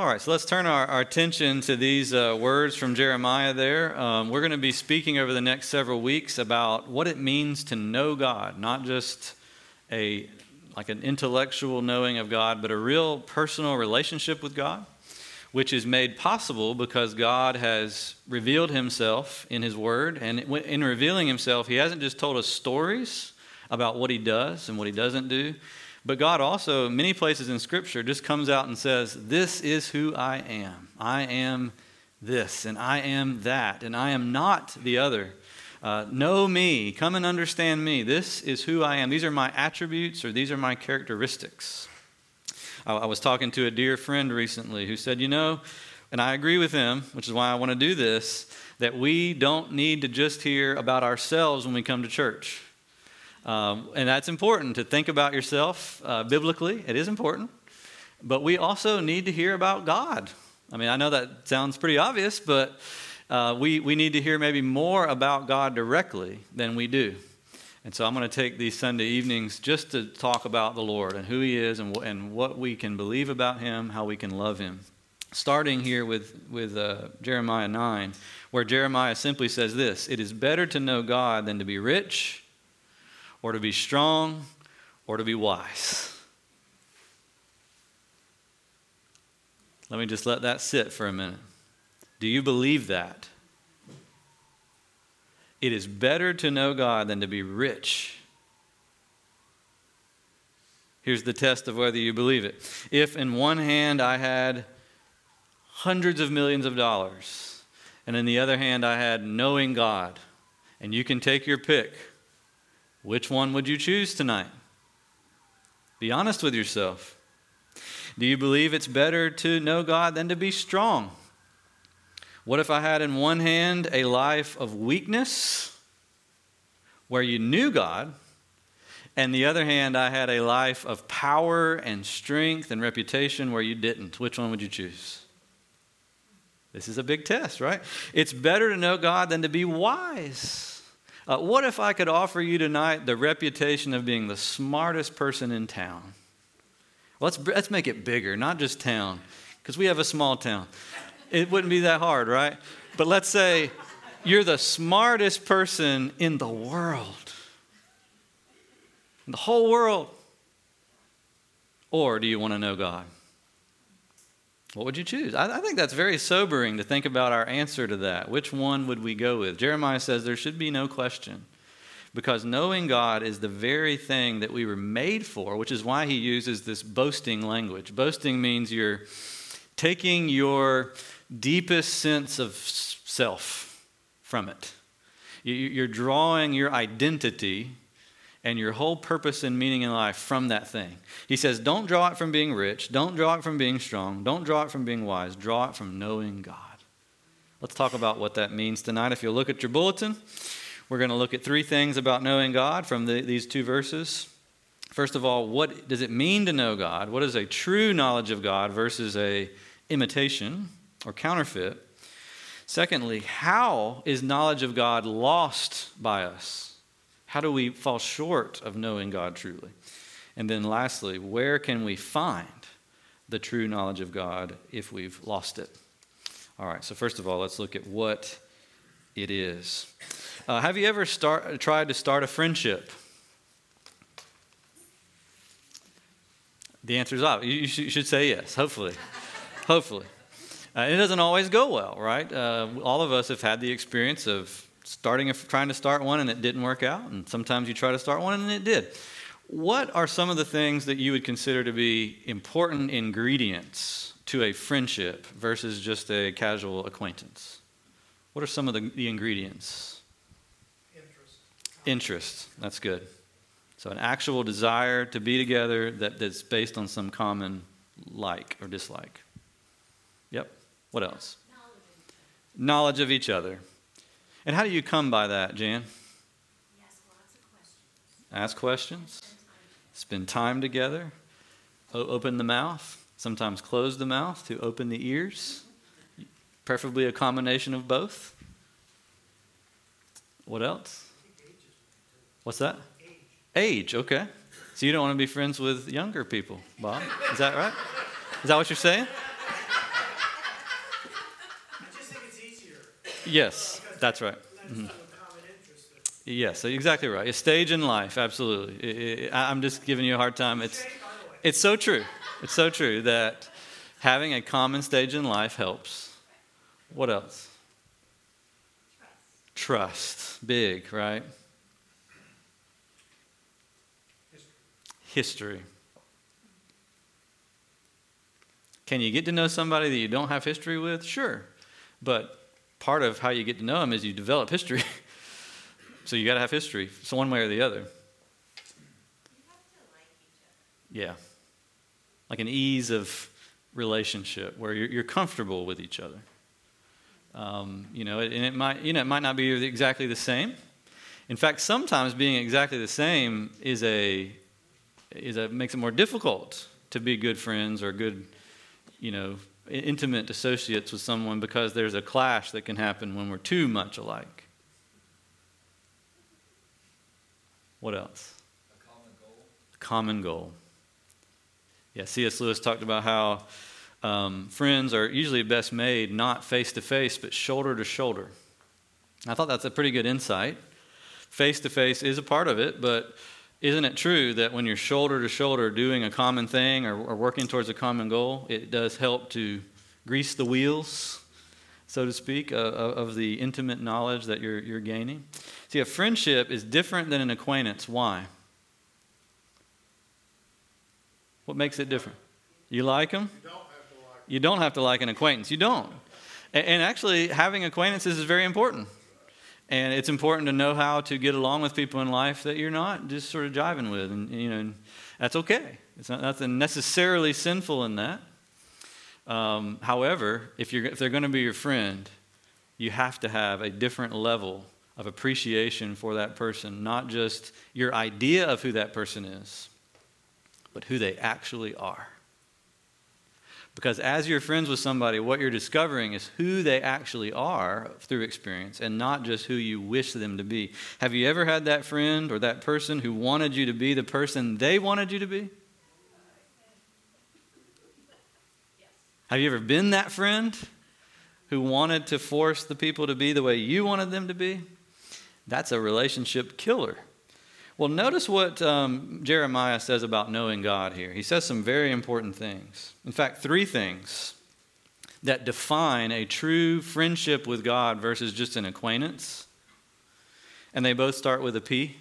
All right, so let's turn our, our attention to these uh, words from Jeremiah there. Um, we're going to be speaking over the next several weeks about what it means to know God, not just a like an intellectual knowing of God, but a real personal relationship with God, which is made possible because God has revealed himself in his word. And in revealing himself, he hasn't just told us stories about what he does and what he doesn't do, but God also, many places in Scripture, just comes out and says, This is who I am. I am this, and I am that, and I am not the other. Uh, know me. Come and understand me. This is who I am. These are my attributes, or these are my characteristics. I, I was talking to a dear friend recently who said, You know, and I agree with him, which is why I want to do this, that we don't need to just hear about ourselves when we come to church. Um, and that's important to think about yourself uh, biblically. It is important. But we also need to hear about God. I mean, I know that sounds pretty obvious, but uh, we, we need to hear maybe more about God directly than we do. And so I'm going to take these Sunday evenings just to talk about the Lord and who He is and, wh- and what we can believe about Him, how we can love Him. Starting here with, with uh, Jeremiah 9, where Jeremiah simply says this It is better to know God than to be rich or to be strong, or to be wise. Let me just let that sit for a minute. Do you believe that? It is better to know God than to be rich. Here's the test of whether you believe it. If in one hand I had hundreds of millions of dollars, and in the other hand I had knowing God, and you can take your pick. Which one would you choose tonight? Be honest with yourself. Do you believe it's better to know God than to be strong? What if I had in one hand a life of weakness where you knew God, and the other hand I had a life of power and strength and reputation where you didn't? Which one would you choose? This is a big test, right? It's better to know God than to be wise. Uh, what if I could offer you tonight the reputation of being the smartest person in town? Let's, let's make it bigger, not just town, because we have a small town. It wouldn't be that hard, right? But let's say you're the smartest person in the world, in the whole world. Or do you want to know God? What would you choose? I, I, think that's very sobering to think about our answer to that. Which one would we go with? Jeremiah says there should be no question. Because knowing God is the very thing that we were made for, which is why he uses this boasting language. Boasting means you're taking your deepest sense of self from it. You're drawing your identity and your whole purpose and meaning in life from that thing. He says, Don't draw it from being rich. Don't draw it from being strong. Don't draw it from being wise. Draw it from knowing God. Let's talk about what that means tonight. If you look at your bulletin, we're going to look at three things about knowing God from the, these two verses. First of all, what does it mean to know God? What is a true knowledge of God versus a imitation or counterfeit? Secondly, how is knowledge of God lost by us? How do we fall short of knowing God truly? And then lastly, where can we find the true knowledge of God if we've lost it? All right, so first of all, let's look at what it is. Uh, have you ever start, tried to start a friendship? The answer is obvious. You should, you should say yes, hopefully. hopefully. Uh, it doesn't always go well, right? Uh, all of us have had the experience of starting a, trying to start one and it didn't work out, and sometimes you try to start one and it did. What are some of the things that you would consider to be important ingredients to a friendship versus just a casual acquaintance? What are some of the, the ingredients? Interest. Interest. That's good. So, an actual desire to be together that, that's based on some common like or dislike. Yep. What else? Knowledge, Knowledge of each other. And how do you come by that, Jan? Ask, questions. ask questions. Spend time together. Open the mouth. Sometimes close the mouth to open the ears. Preferably a combination of both. What else? What's that? Age. Age, okay. So you don't want to be friends with younger people, Bob. Is that right? Is that what you're saying? I just think it's easier. Yes that's right. Mm-hmm. Yes, exactly right. A stage in life, absolutely. I'm just giving you a hard time. It's, it's so true. It's so true that having a common stage in life helps. What else? Trust. Big, right? History. Can you get to know somebody that you don't have history with? Sure. But part of how you get to know them is you develop history. so you got to have history, so one way or the other. yeah. Like an ease of relationship where you're, you're comfortable with each other. Um, you know, and it might, you know, it might not be exactly the same. In fact, sometimes being exactly the same is a, is a makes it more difficult to be good friends or good, you know, intimate associates with someone because there's a clash that can happen when we're too much alike. What else? A common goal. Common goal. Yeah, C.S. Lewis talked about how um, friends are usually best made not face to face, but shoulder to shoulder. I thought that's a pretty good insight. Face to face is a part of it, but isn't it true that when you're shoulder to shoulder doing a common thing or, or working towards a common goal, it does help to grease the wheels, so to speak, uh, of the intimate knowledge that you're, you're gaining? See, a friendship is different than an acquaintance. Why? What makes it different? You like them? You don't have to like an acquaintance. You don't. And actually, having acquaintances is very important. And it's important to know how to get along with people in life that you're not just sort of jiving with. And, you know, that's okay. It's not nothing necessarily sinful in that. Um, however, if, you're, if they're going to be your friend, you have to have a different level of appreciation for that person, not just your idea of who that person is, but who they actually are. Because as you're friends with somebody, what you're discovering is who they actually are through experience and not just who you wish them to be. Have you ever had that friend or that person who wanted you to be the person they wanted you to be? Have you ever been that friend who wanted to force the people to be the way you wanted them to be? That's a relationship killer. Well, notice what um, Jeremiah says about knowing God here. He says some very important things. In fact, three things that define a true friendship with God versus just an acquaintance. And they both start with a P.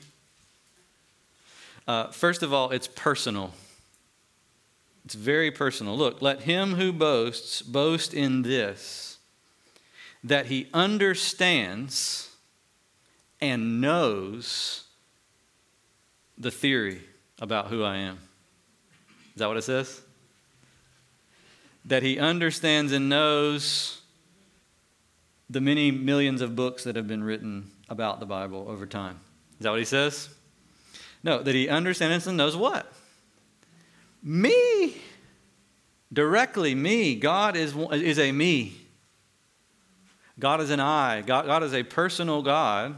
Uh, first of all, it's personal. It's very personal. Look, let him who boasts boast in this that he understands and knows the theory about who I am. Is that what it says? That he understands and knows the many millions of books that have been written about the Bible over time. Is that what he says? No, that he understands and knows what? Me. Directly, me. God is, is a me. God is an I. God, God is a personal God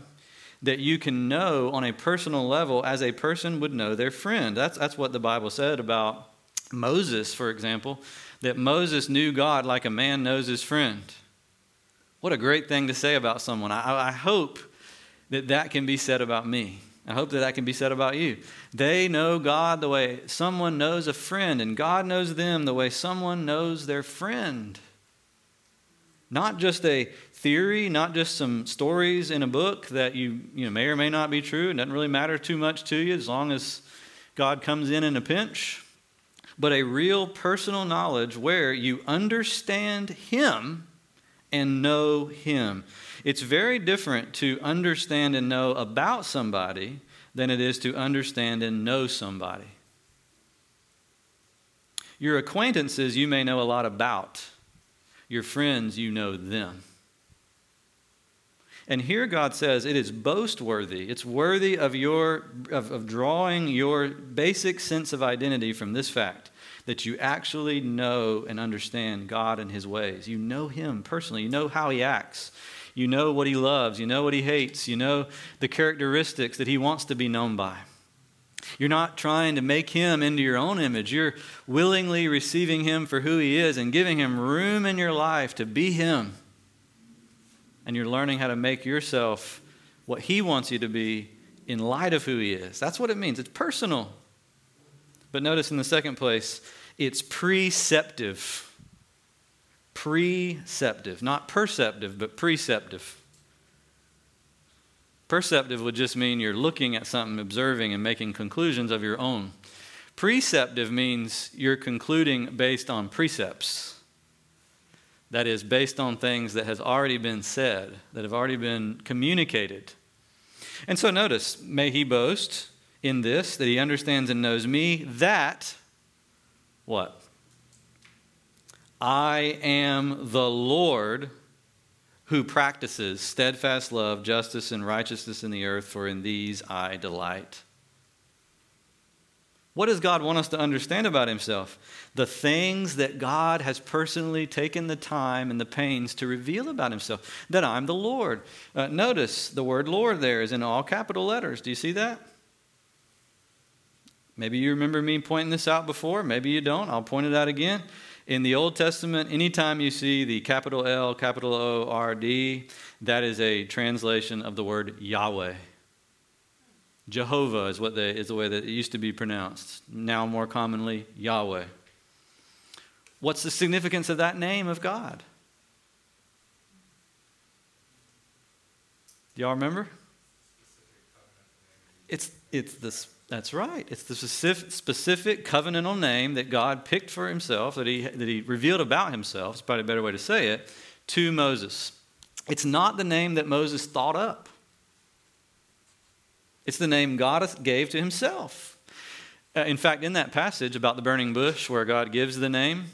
that you can know on a personal level as a person would know their friend. That's, that's what the Bible said about Moses, for example, that Moses knew God like a man knows his friend. What a great thing to say about someone. I, I hope that that can be said about me. I hope that that can be said about you. They know God the way someone knows a friend, and God knows them the way someone knows their friend. Not just a theory, not just some stories in a book that you, you know, may or may not be true. It doesn't really matter too much to you as long as God comes in in a pinch. But a real personal knowledge where you understand Him and know Him. It's very different to understand and know about somebody than it is to understand and know somebody. Your acquaintances you may know a lot about, your friends, you know them. And here God says it is boast worthy. It's worthy of your of, of drawing your basic sense of identity from this fact that you actually know and understand God and his ways. You know him personally. You know how he acts. You know what he loves. You know what he hates. You know the characteristics that he wants to be known by. You're not trying to make him into your own image. You're willingly receiving him for who he is and giving him room in your life to be him and you're learning how to make yourself what He wants you to be in light of who He is. That's what it means. It's personal. But notice in the second place, it's preceptive. Preceptive. Not perceptive, but preceptive. Perceptive would just mean you're looking at something, observing, and making conclusions of your own. Preceptive means you're concluding based on precepts. That is, based on things that has already been said, that have already been communicated. And so notice, may he boast in this, that he understands and knows me, that, what? I am the Lord who practices steadfast love, justice, and righteousness in the earth, for in these I delight. What does God want us to understand about Himself? The things that God has personally taken the time and the pains to reveal about Himself. That I'm the Lord. Uh, notice the word Lord there is in all capital letters. Do you see that? Maybe you remember me pointing this out before. Maybe you don't. I'll point it out again. In the Old Testament, anytime you see the capital L, capital O, R, D, that is a translation of the word Yahweh. Jehovah is what they, is the way that it used to be pronounced. Now more commonly, Yahweh. What's the significance of that name of God? Do y'all remember? It's, it's this that's right. It's the specific, covenantal name that God picked for himself, that he, that he revealed about himself, it's probably a better way to say it, to Moses. It's not the name that Moses thought up, it's the name God gave to himself. Uh, in fact, in that passage about the burning bush where God gives the name,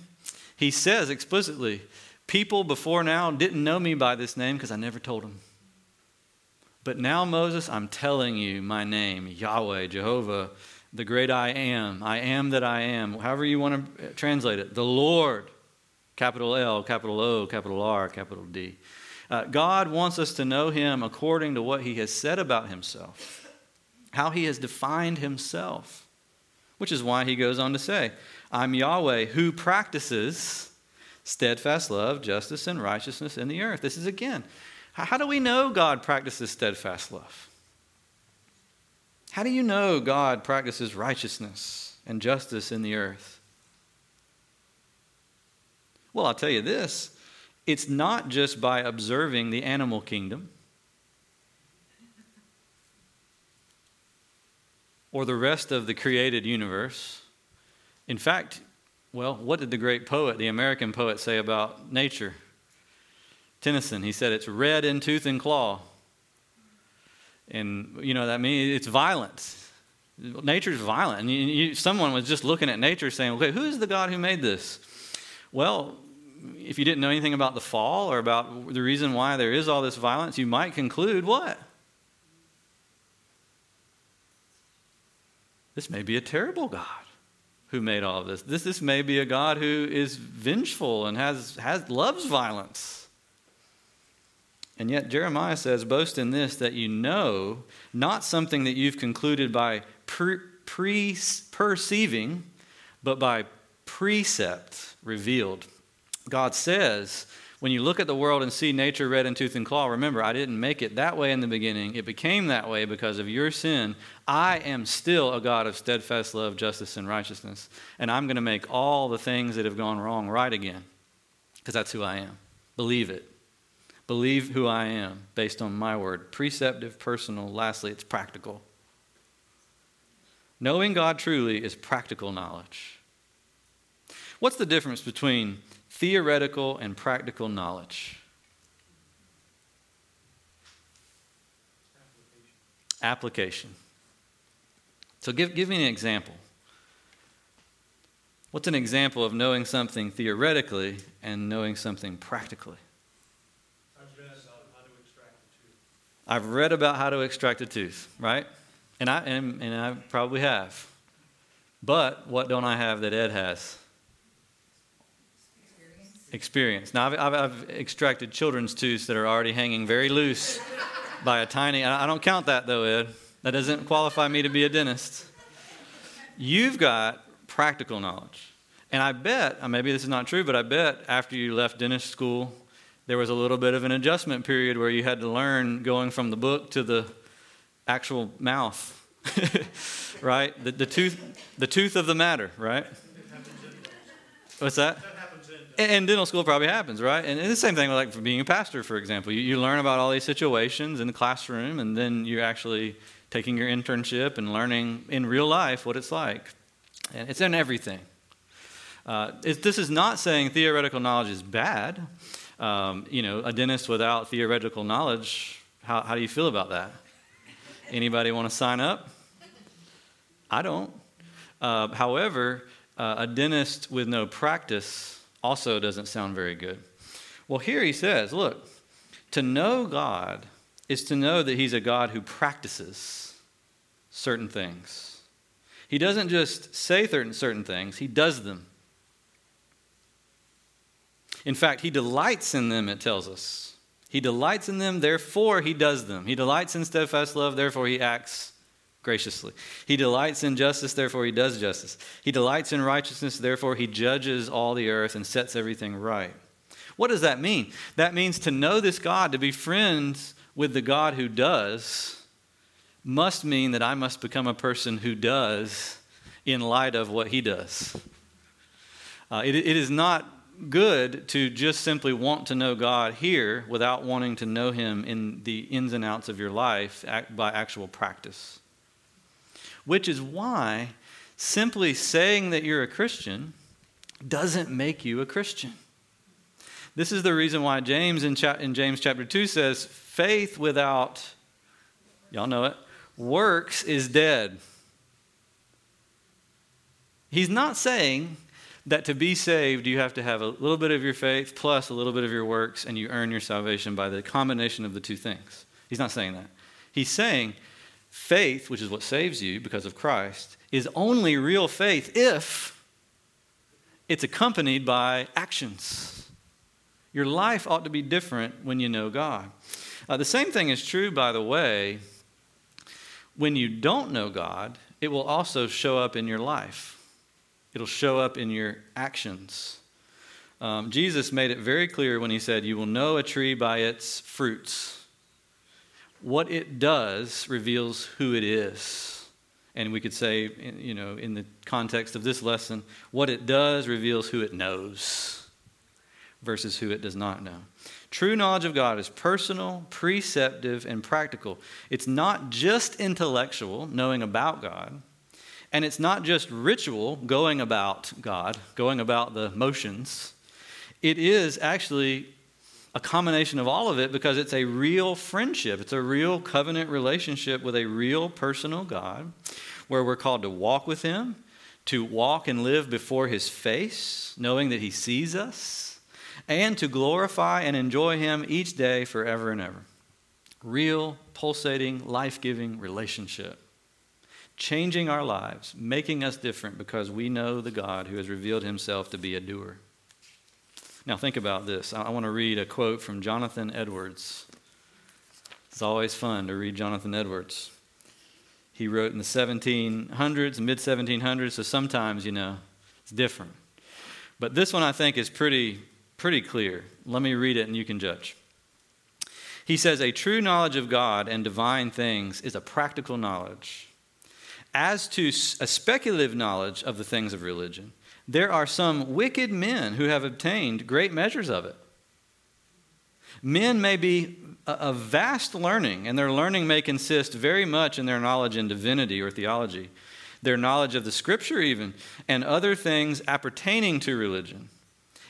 he says explicitly, People before now didn't know me by this name because I never told them. But now, Moses, I'm telling you my name, Yahweh, Jehovah, the great I am. I am that I am. However you want to translate it. The Lord, capital L, capital O, capital R, capital D. Uh, God wants us to know Him according to what He has said about Himself, how He has defined Himself, which is why He goes on to say, I'm Yahweh who practices steadfast love, justice, and righteousness in the earth. This is again how do we know God practices steadfast love? How do you know God practices righteousness and justice in the earth? Well, I'll tell you this it's not just by observing the animal kingdom or the rest of the created universe. In fact, well, what did the great poet, the American poet, say about nature? Tennyson, he said it's red in tooth and claw. And, you know, that means it's violent. Nature's violent. And you, you, someone was just looking at nature saying, okay, who is the God who made this? Well, if you didn't know anything about the fall or about the reason why there is all this violence, you might conclude what? This may be a terrible God who made all of this. This, this may be a God who is vengeful and has, has, loves violence. And yet, Jeremiah says, Boast in this that you know not something that you've concluded by pre- perceiving, but by precept revealed. God says, when you look at the world and see nature red in tooth and claw, remember, I didn't make it that way in the beginning. It became that way because of your sin. I am still a God of steadfast love, justice, and righteousness. And I'm going to make all the things that have gone wrong right again because that's who I am. Believe it. Believe who I am based on my word. Preceptive, personal. Lastly, it's practical. Knowing God truly is practical knowledge. What's the difference between theoretical and practical knowledge? Application. So give, give me an example. What's an example of knowing something theoretically and knowing something practically? I've read about how to extract a tooth, right? And I, and, and I probably have. But what don't I have that Ed has? Experience. Experience. Now, I've, I've, I've extracted children's tooths that are already hanging very loose by a tiny, I don't count that though, Ed. That doesn't qualify me to be a dentist. You've got practical knowledge. And I bet, uh, maybe this is not true, but I bet after you left dentist school, there was a little bit of an adjustment period where you had to learn going from the book to the actual mouth, right? The, the, tooth, the tooth of the matter, right? What's that? And dental school probably happens, right? And the same thing like for being a pastor, for example. You, you learn about all these situations in the classroom, and then you're actually taking your internship and learning in real life what it's like. And it's in everything. Uh, it, this is not saying theoretical knowledge is bad. Um, you know, a dentist without theoretical knowledge, how, how do you feel about that? Anybody want to sign up? I don't. Uh, however, uh, a dentist with no practice also doesn't sound very good. Well, here he says, look, to know God is to know that He's a God who practices certain things. He doesn't just say certain, certain things, He does them. In fact, He delights in them, it tells us. He delights in them, therefore He does them. He delights in steadfast love, therefore He acts graciously. He delights in justice, therefore he does justice. He delights in righteousness, therefore he judges all the earth and sets everything right. What does that mean? That means to know this God, to be friends with the God who does, must mean that I must become a person who does in light of what he does. Uh, it, it is not good to just simply want to know God here without wanting to know him in the ins and outs of your life by actual practice which is why simply saying that you're a Christian doesn't make you a Christian. This is the reason why James in, cha- in James chapter 2 says, faith without, y'all know it, works is dead. He's not saying that to be saved, you have to have a little bit of your faith plus a little bit of your works, and you earn your salvation by the combination of the two things. He's not saying that. He's saying Faith, which is what saves you because of Christ, is only real faith if it's accompanied by actions. Your life ought to be different when you know God. Uh, the same thing is true, by the way, when you don't know God, it will also show up in your life. It'll show up in your actions. Um, Jesus made it very clear when he said, You will know a tree by its fruits what it does reveals who it is. And we could say, you know, in the context of this lesson, what it does reveals who it knows versus who it does not know. True knowledge of God is personal, preceptive, and practical. It's not just intellectual, knowing about God, and it's not just ritual, going about God, going about the motions. It is actually a combination of all of it because it's a real friendship. It's a real covenant relationship with a real personal God where we're called to walk with Him, to walk and live before His face, knowing that He sees us, and to glorify and enjoy Him each day forever and ever. Real, pulsating, life giving relationship. Changing our lives, making us different because we know the God who has revealed Himself to be a doer. Now, think about this. I want to read a quote from Jonathan Edwards. It's always fun to read Jonathan Edwards. He wrote in the 1700s, mid 1700s, so sometimes, you know, it's different. But this one I think is pretty, pretty clear. Let me read it and you can judge. He says, A true knowledge of God and divine things is a practical knowledge. As to a speculative knowledge of the things of religion, there are some wicked men who have obtained great measures of it. Men may be uh, of vast learning, and their learning may consist very much in their knowledge in divinity or theology, their knowledge of the scripture, even, and other things appertaining to religion.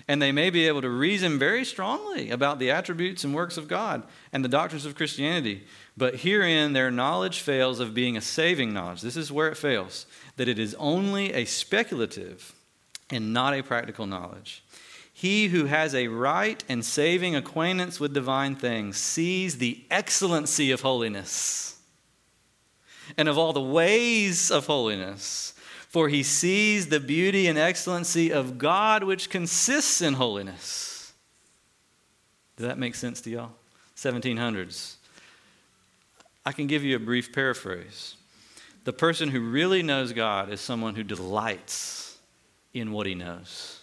And they may be able to reason very strongly about the attributes and works of God and the doctrines of Christianity. But herein their knowledge fails of being a saving knowledge. This is where it fails, that it is only a speculative and not a practical knowledge. He who has a right and saving acquaintance with divine things sees the excellency of holiness and of all the ways of holiness, for he sees the beauty and excellency of God which consists in holiness. Does that make sense to y'all? 1700s. I can give you a brief paraphrase. The person who really knows God is someone who delights in what he knows.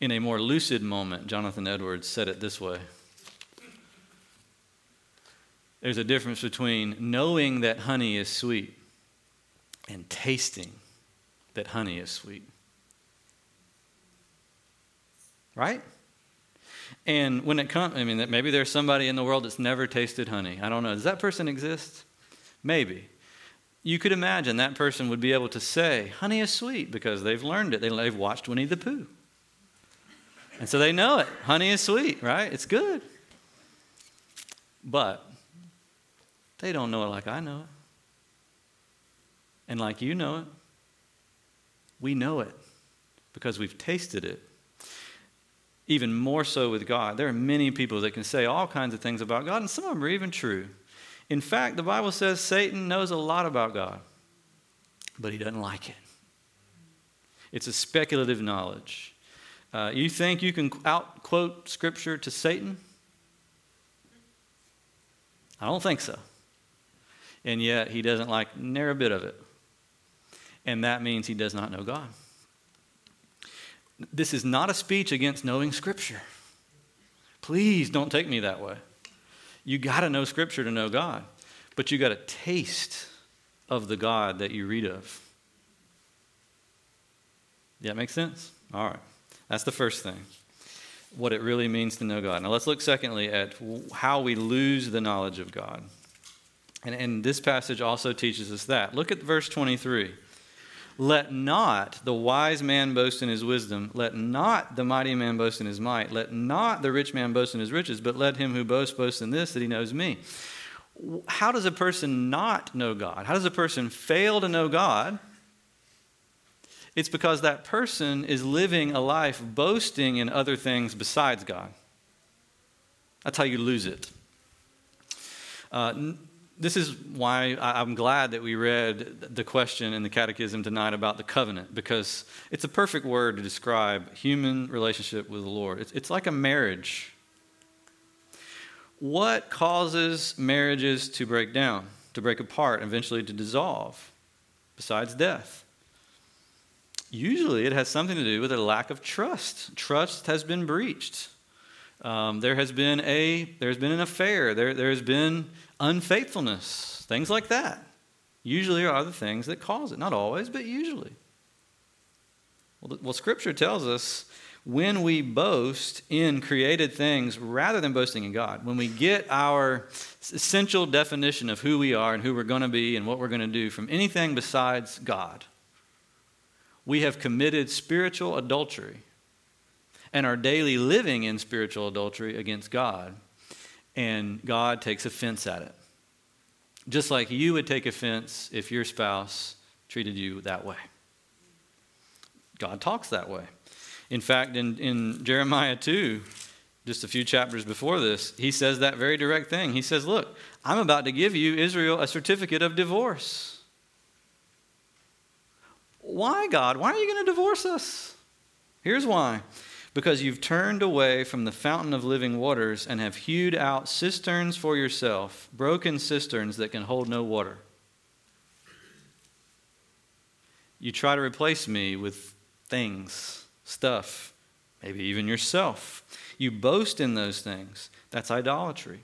In a more lucid moment, Jonathan Edwards said it this way There's a difference between knowing that honey is sweet and tasting that honey is sweet. Right? And when it comes, I mean, maybe there's somebody in the world that's never tasted honey. I don't know. Does that person exist? Maybe. You could imagine that person would be able to say, honey is sweet, because they've learned it. They've watched Winnie the Pooh. And so they know it. Honey is sweet, right? It's good. But they don't know it like I know it. And like you know it. We know it because we've tasted it. Even more so with God. There are many people that can say all kinds of things about God, and some of them are even true. In fact, the Bible says Satan knows a lot about God, but he doesn't like it. It's a speculative knowledge. Uh, you think you can outquote Scripture to Satan? I don't think so. And yet, he doesn't like near a bit of it. And that means he does not know God. This is not a speech against knowing Scripture. Please don't take me that way. You got to know Scripture to know God, but you got a taste of the God that you read of. That make sense? All right. That's the first thing. What it really means to know God. Now let's look secondly at how we lose the knowledge of God. And, and this passage also teaches us that. Look at verse 23. Let not the wise man boast in his wisdom. Let not the mighty man boast in his might. Let not the rich man boast in his riches, but let him who boasts boast in this, that he knows me. How does a person not know God? How does a person fail to know God? It's because that person is living a life boasting in other things besides God. That's how you lose it. Uh, this is why I'm glad that we read the question in the Catechism tonight about the covenant, because it's a perfect word to describe human relationship with the Lord. It's, it's like a marriage. What causes marriages to break down, to break apart, eventually to dissolve, besides death? Usually it has something to do with a lack of trust. Trust has been breached. Um, there has been a there's been an affair. There there has been unfaithfulness, things like that. Usually are the things that cause it. Not always, but usually. Well, well, Scripture tells us when we boast in created things rather than boasting in God, when we get our essential definition of who we are and who we're going to be and what we're going to do from anything besides God, we have committed spiritual adultery and are daily living in spiritual adultery against God and God takes offense at it. Just like you would take offense if your spouse treated you that way. God talks that way. In fact, in, in Jeremiah 2, just a few chapters before this, he says that very direct thing. He says, Look, I'm about to give you, Israel, a certificate of divorce. Why, God? Why are you going to divorce us? Here's why because you've turned away from the fountain of living waters and have hewed out cisterns for yourself, broken cisterns that can hold no water. You try to replace me with things, stuff, maybe even yourself. You boast in those things. That's idolatry.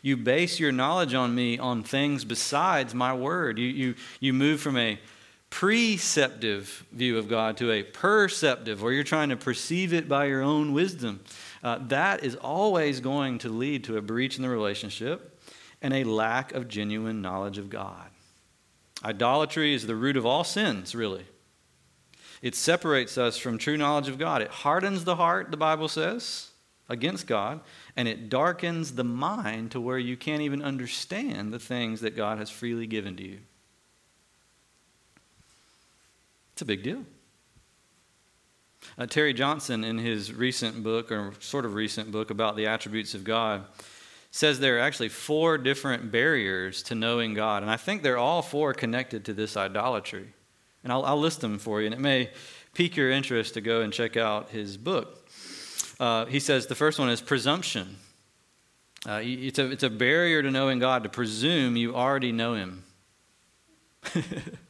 You base your knowledge on me on things besides my word. You, you, you move from a preceptive view of God to a perceptive, where you're trying to perceive it by your own wisdom, uh, that is always going to lead to a breach in the relationship and a lack of genuine knowledge of God. Idolatry is the root of all sins, really. It separates us from true knowledge of God. It hardens the heart, the Bible says, against God, and it darkens the mind to where you can't even understand the things that God has freely given to you. It's a big deal. Uh, Terry Johnson, in his recent book, or sort of recent book about the attributes of God, says there are actually four different barriers to knowing God. And I think they're all four connected to this idolatry. And I'll, I'll list them for you, and it may pique your interest to go and check out his book. Uh, he says the first one is presumption. Uh, it's, a, it's a barrier to knowing God to presume you already know Him.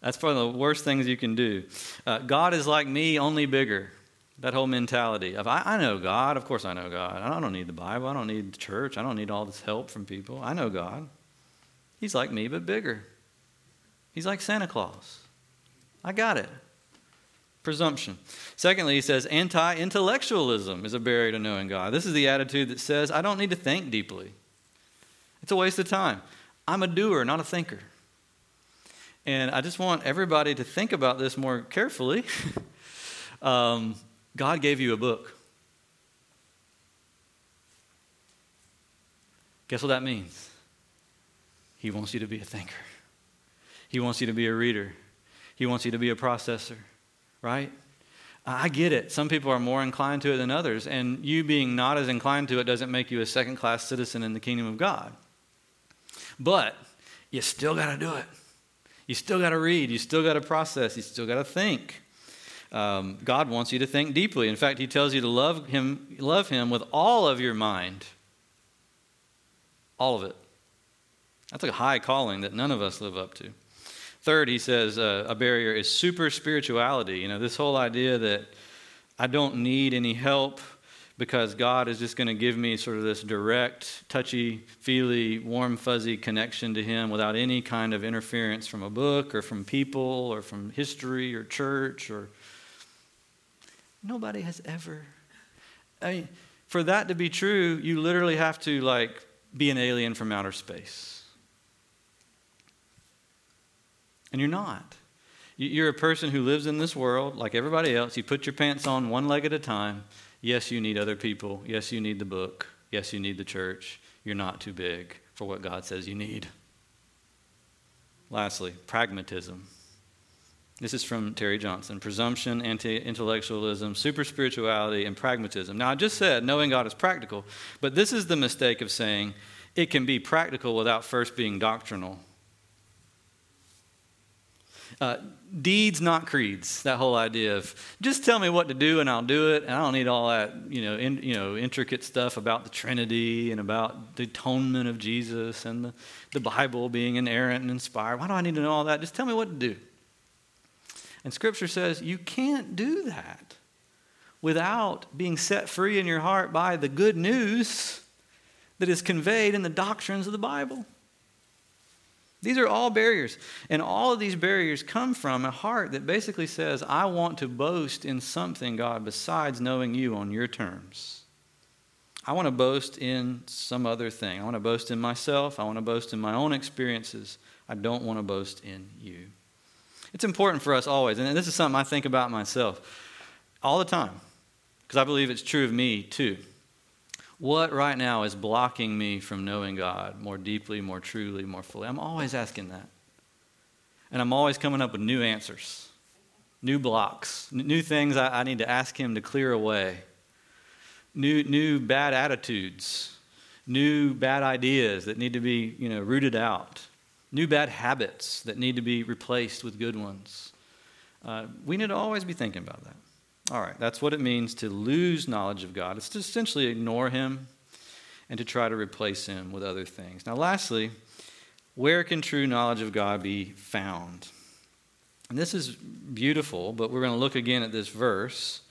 That's probably the worst things you can do. Uh, God is like me, only bigger. That whole mentality of, I, I know God. Of course, I know God. I don't need the Bible. I don't need the church. I don't need all this help from people. I know God. He's like me, but bigger. He's like Santa Claus. I got it. Presumption. Secondly, he says anti intellectualism is a barrier to knowing God. This is the attitude that says, I don't need to think deeply. It's a waste of time. I'm a doer, not a thinker. And I just want everybody to think about this more carefully. um, God gave you a book. Guess what that means? He wants you to be a thinker. He wants you to be a reader. He wants you to be a processor, right? I get it. Some people are more inclined to it than others, and you being not as inclined to it doesn't make you a second class citizen in the kingdom of God. But you still got to do it. You still got to read. You still got to process. You still got to think. Um, God wants you to think deeply. In fact, He tells you to love Him, love Him with all of your mind. All of it. That's a high calling that none of us live up to. Third, he says uh, a barrier is super spirituality. You know, this whole idea that I don't need any help because God is just going to give me sort of this direct, touchy, feely, warm, fuzzy connection to Him without any kind of interference from a book or from people or from history or church or. Nobody has ever. I mean, for that to be true, you literally have to like be an alien from outer space. And you're not. You're a person who lives in this world like everybody else. You put your pants on one leg at a time. Yes, you need other people. Yes, you need the book. Yes, you need the church. You're not too big for what God says you need. Lastly, pragmatism. This is from Terry Johnson presumption, anti intellectualism, super spirituality, and pragmatism. Now, I just said knowing God is practical, but this is the mistake of saying it can be practical without first being doctrinal. Uh, deeds, not creeds. That whole idea of just tell me what to do and I'll do it. And I don't need all that, you know, in, you know, intricate stuff about the Trinity and about the atonement of Jesus and the, the Bible being inerrant and inspired. Why do I need to know all that? Just tell me what to do. And Scripture says you can't do that without being set free in your heart by the good news that is conveyed in the doctrines of the Bible. These are all barriers. And all of these barriers come from a heart that basically says, I want to boast in something, God, besides knowing you on your terms. I want to boast in some other thing. I want to boast in myself. I want to boast in my own experiences. I don't want to boast in you. It's important for us always, and this is something I think about myself all the time, because I believe it's true of me too. What right now is blocking me from knowing God more deeply, more truly, more fully? I'm always asking that. And I'm always coming up with new answers, new blocks, new things I, I need to ask Him to clear away, new, new bad attitudes, new bad ideas that need to be you know, rooted out, new bad habits that need to be replaced with good ones. Uh, we need to always be thinking about that. All right, that's what it means to lose knowledge of God. It's to essentially ignore Him and to try to replace Him with other things. Now, lastly, where can true knowledge of God be found? And this is beautiful, but we're going to look again at this verse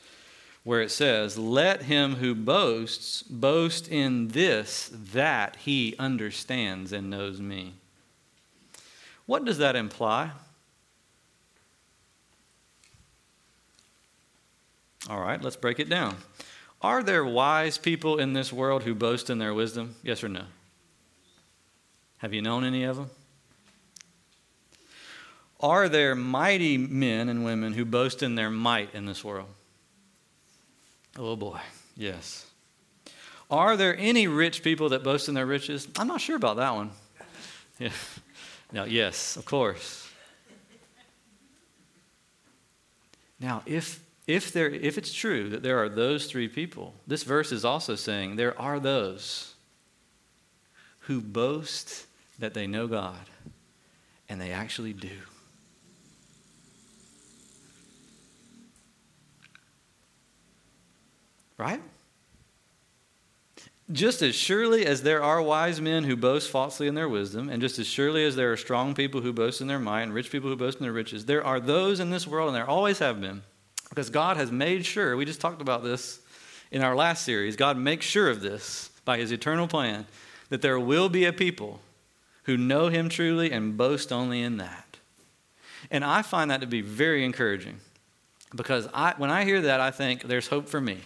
where it says, Let him who boasts boast in this, that he understands and knows me. What does that imply? All right, let's break it down. Are there wise people in this world who boast in their wisdom? Yes or no? Have you known any of them? Are there mighty men and women who boast in their might in this world? Oh boy, yes. Are there any rich people that boast in their riches? I'm not sure about that one. Yeah. Now, yes, of course. Now, if if, there, if it's true that there are those three people, this verse is also saying there are those who boast that they know God, and they actually do. Right? Just as surely as there are wise men who boast falsely in their wisdom, and just as surely as there are strong people who boast in their might, and rich people who boast in their riches, there are those in this world, and there always have been Because God has made sure, we just talked about this in our last series, God makes sure of this by his eternal plan that there will be a people who know him truly and boast only in that. And I find that to be very encouraging because I, when I hear that, I think there's hope for me.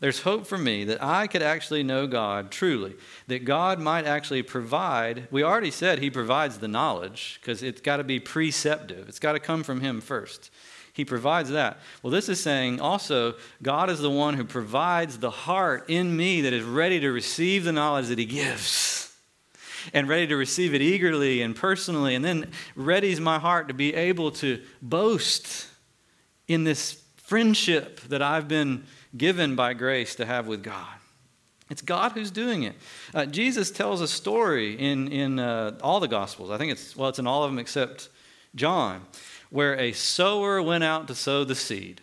There's hope for me that I could actually know God truly, that God might actually provide. We already said He provides the knowledge because it's got to be preceptive, it's got to come from Him first. He provides that. Well, this is saying also, God is the one who provides the heart in me that is ready to receive the knowledge that He gives and ready to receive it eagerly and personally, and then readies my heart to be able to boast in this friendship that I've been given by grace to have with God. It's God who's doing it. Uh, Jesus tells a story in, in uh, all the Gospels. I think it's, well, it's in all of them except John, where a sower went out to sow the seed.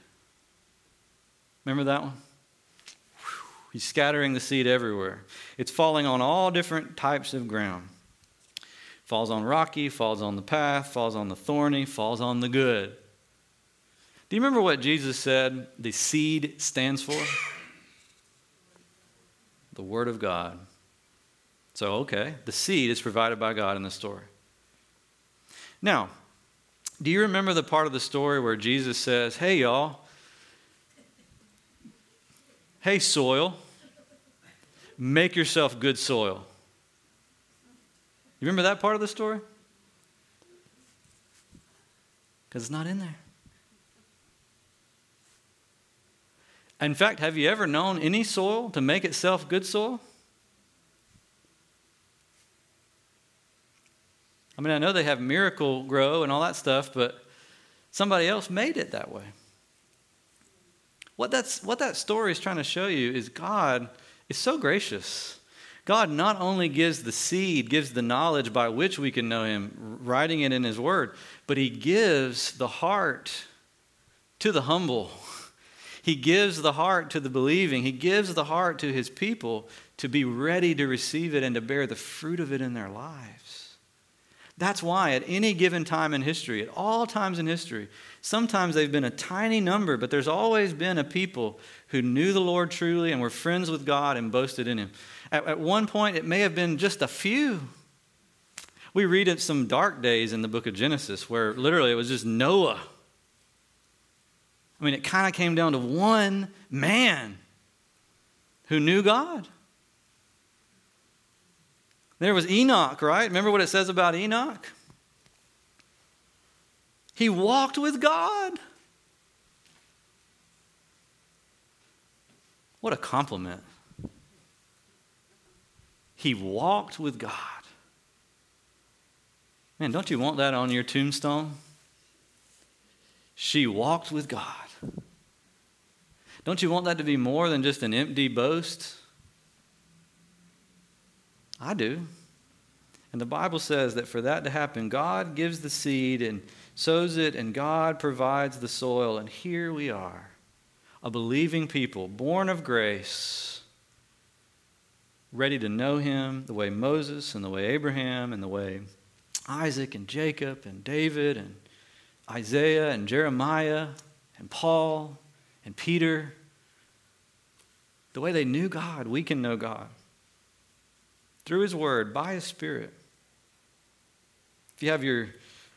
Remember that one? He's scattering the seed everywhere. It's falling on all different types of ground. Falls on rocky, falls on the path, falls on the thorny, falls on the good. Do you remember what Jesus said the seed stands for? The Word of God. So, okay, the seed is provided by God in the story. Now, do you remember the part of the story where Jesus says, Hey, y'all, hey, soil, make yourself good soil? You remember that part of the story? Because it's not in there. In fact, have you ever known any soil to make itself good soil? I mean, I know they have Miracle-Gro and all that stuff, but somebody else made it that way. What, that's, what that story is trying to show you is God is so gracious. God not only gives the seed, gives the knowledge by which we can know Him, writing it in His Word, but He gives the heart to the humble. He gives the heart to the believing. He gives the heart to his people to be ready to receive it and to bear the fruit of it in their lives. That's why, at any given time in history, at all times in history, sometimes they've been a tiny number, but there's always been a people who knew the Lord truly and were friends with God and boasted in Him. At, at one point, it may have been just a few. We read of some dark days in the book of Genesis where literally it was just Noah I mean, it kind of came down to one man who knew God. There was Enoch, right? Remember what it says about Enoch? He walked with God. What a compliment. He walked with God. Man, don't you want that on your tombstone? She walked with God. Don't you want that to be more than just an empty boast? I do. And the Bible says that for that to happen, God gives the seed and sows it, and God provides the soil. And here we are, a believing people, born of grace, ready to know Him the way Moses and the way Abraham and the way Isaac and Jacob and David and Isaiah and Jeremiah and Paul and Peter, the way they knew God, we can know God through His Word, by His Spirit. If you have your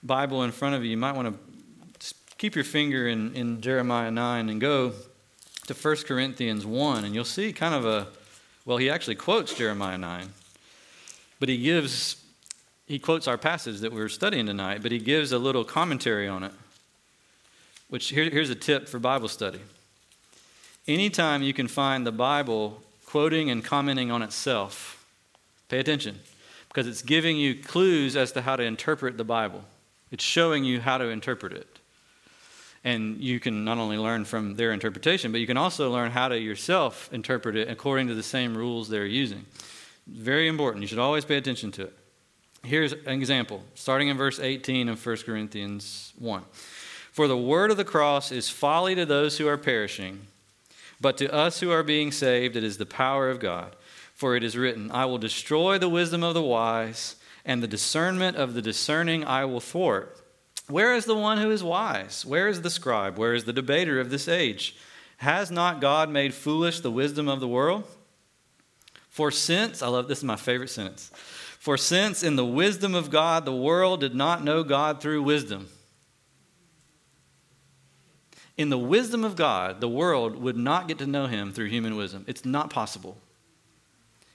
Bible in front of you, you might want to keep your finger in, in Jeremiah 9 and go to 1 Corinthians 1, and you'll see kind of a, well, he actually quotes Jeremiah 9, but he gives, he quotes our passage that we're studying tonight, but he gives a little commentary on it, which here, here's a tip for Bible study. Anytime you can find the Bible quoting and commenting on itself, pay attention because it's giving you clues as to how to interpret the Bible. It's showing you how to interpret it. And you can not only learn from their interpretation, but you can also learn how to yourself interpret it according to the same rules they're using. Very important. You should always pay attention to it. Here's an example, starting in verse 18 of 1 Corinthians 1. For the word of the cross is folly to those who are perishing but to us who are being saved, it is the power of God. For it is written, I will destroy the wisdom of the wise, and the discernment of the discerning I will thwart. Where is the one who is wise? Where is the scribe? Where is the debater of this age? Has not God made foolish the wisdom of the world? For since, I love this is my favorite sentence. For since in the wisdom of God the world did not know God through wisdom. In the wisdom of God, the world would not get to know him through human wisdom. It's not possible.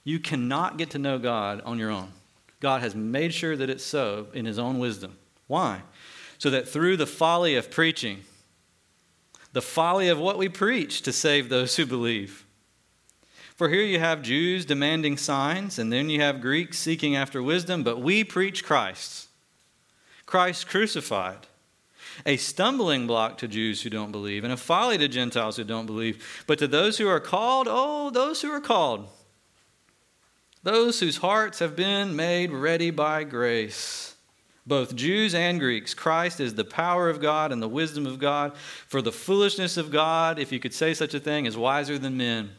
You cannot get to know God on your own. God has made sure that it's so in his own wisdom. Why? So that through the folly of preaching, the folly of what we preach to save those who believe. For here you have Jews demanding signs, and then you have Greeks seeking after wisdom, but we preach Christ. Christ crucified. A stumbling block to Jews who don't believe, and a folly to Gentiles who don't believe. But to those who are called, oh, those who are called, those whose hearts have been made ready by grace. Both Jews and Greeks, Christ is the power of God and the wisdom of God. For the foolishness of God, if you could say such a thing, is wiser than men.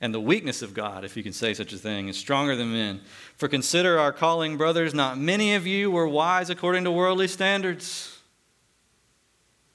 And the weakness of God, if you can say such a thing, is stronger than men. For consider our calling, brothers, not many of you were wise according to worldly standards.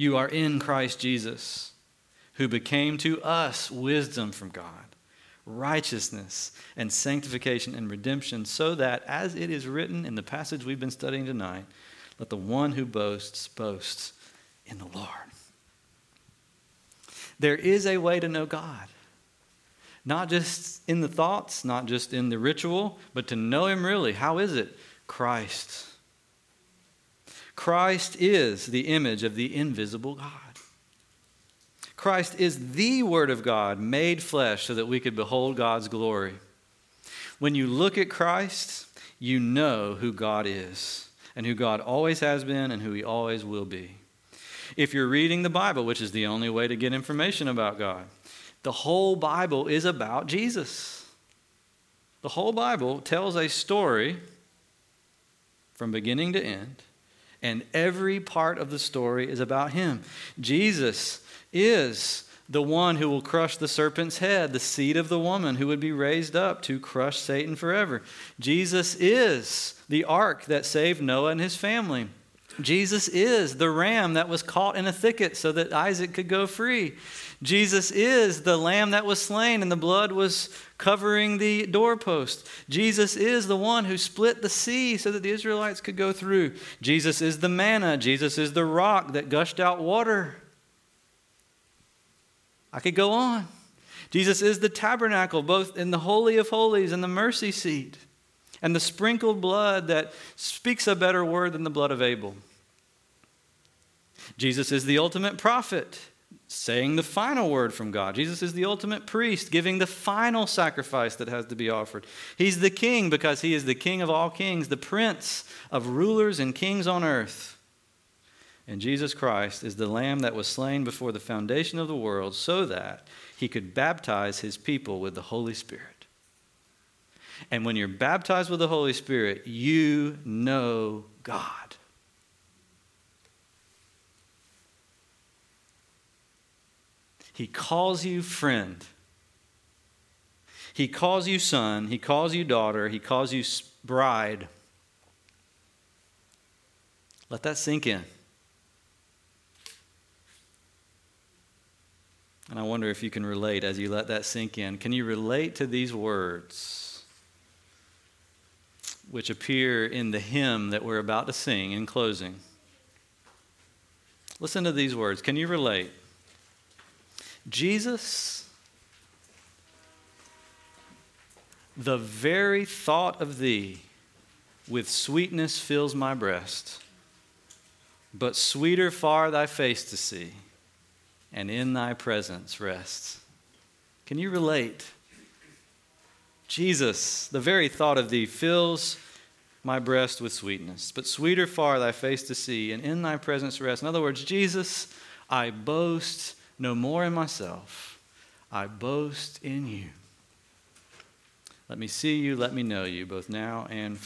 you are in Christ Jesus who became to us wisdom from God, righteousness and sanctification and redemption, so that, as it is written in the passage we've been studying tonight, let the one who boasts boast in the Lord. There is a way to know God. Not just in the thoughts, not just in the ritual, but to know Him really. How is it? Christ. Christ is the image of the invisible God. Christ is the Word of God made flesh so that we could behold God's glory. When you look at Christ, you know who God is and who God always has been and who He always will be. If you're reading the Bible, which is the only way to get information about God, the whole Bible is about Jesus. The whole Bible tells a story from beginning to end, and every part of the story is about Him. Jesus is the one who will crush the serpent's head, the seed of the woman who would be raised up to crush Satan forever. Jesus is the ark that saved Noah and his family. Jesus is the ram that was caught in a thicket so that Isaac could go free. Jesus is the lamb that was slain and the blood was covering the doorpost. Jesus is the one who split the sea so that the Israelites could go through. Jesus is the manna. Jesus is the rock that gushed out water. I could go on. Jesus is the tabernacle, both in the Holy of Holies and the mercy seat, and the sprinkled blood that speaks a better word than the blood of Abel. Jesus is the ultimate prophet, saying the final word from God. Jesus is the ultimate priest, giving the final sacrifice that has to be offered. He's the king because he is the king of all kings, the prince of rulers and kings on earth. And Jesus Christ is the Lamb that was slain before the foundation of the world so that he could baptize his people with the Holy Spirit. And when you're baptized with the Holy Spirit, you know God. He calls you friend. He calls you son. He calls you daughter. He calls you bride. Let that sink in. And I wonder if you can relate as you let that sink in. Can you relate to these words, which appear in the hymn that we're about to sing in closing? Listen to these words. Can you relate? Jesus, the very thought of thee with sweetness fills my breast, but sweeter far thy face to see and in thy presence rests. Can you relate? Jesus, the very thought of thee fills my breast with sweetness. But sweeter far thy face to see, and in thy presence rest. In other words, Jesus, I boast no more in myself, I boast in you. Let me see you, let me know you, both now and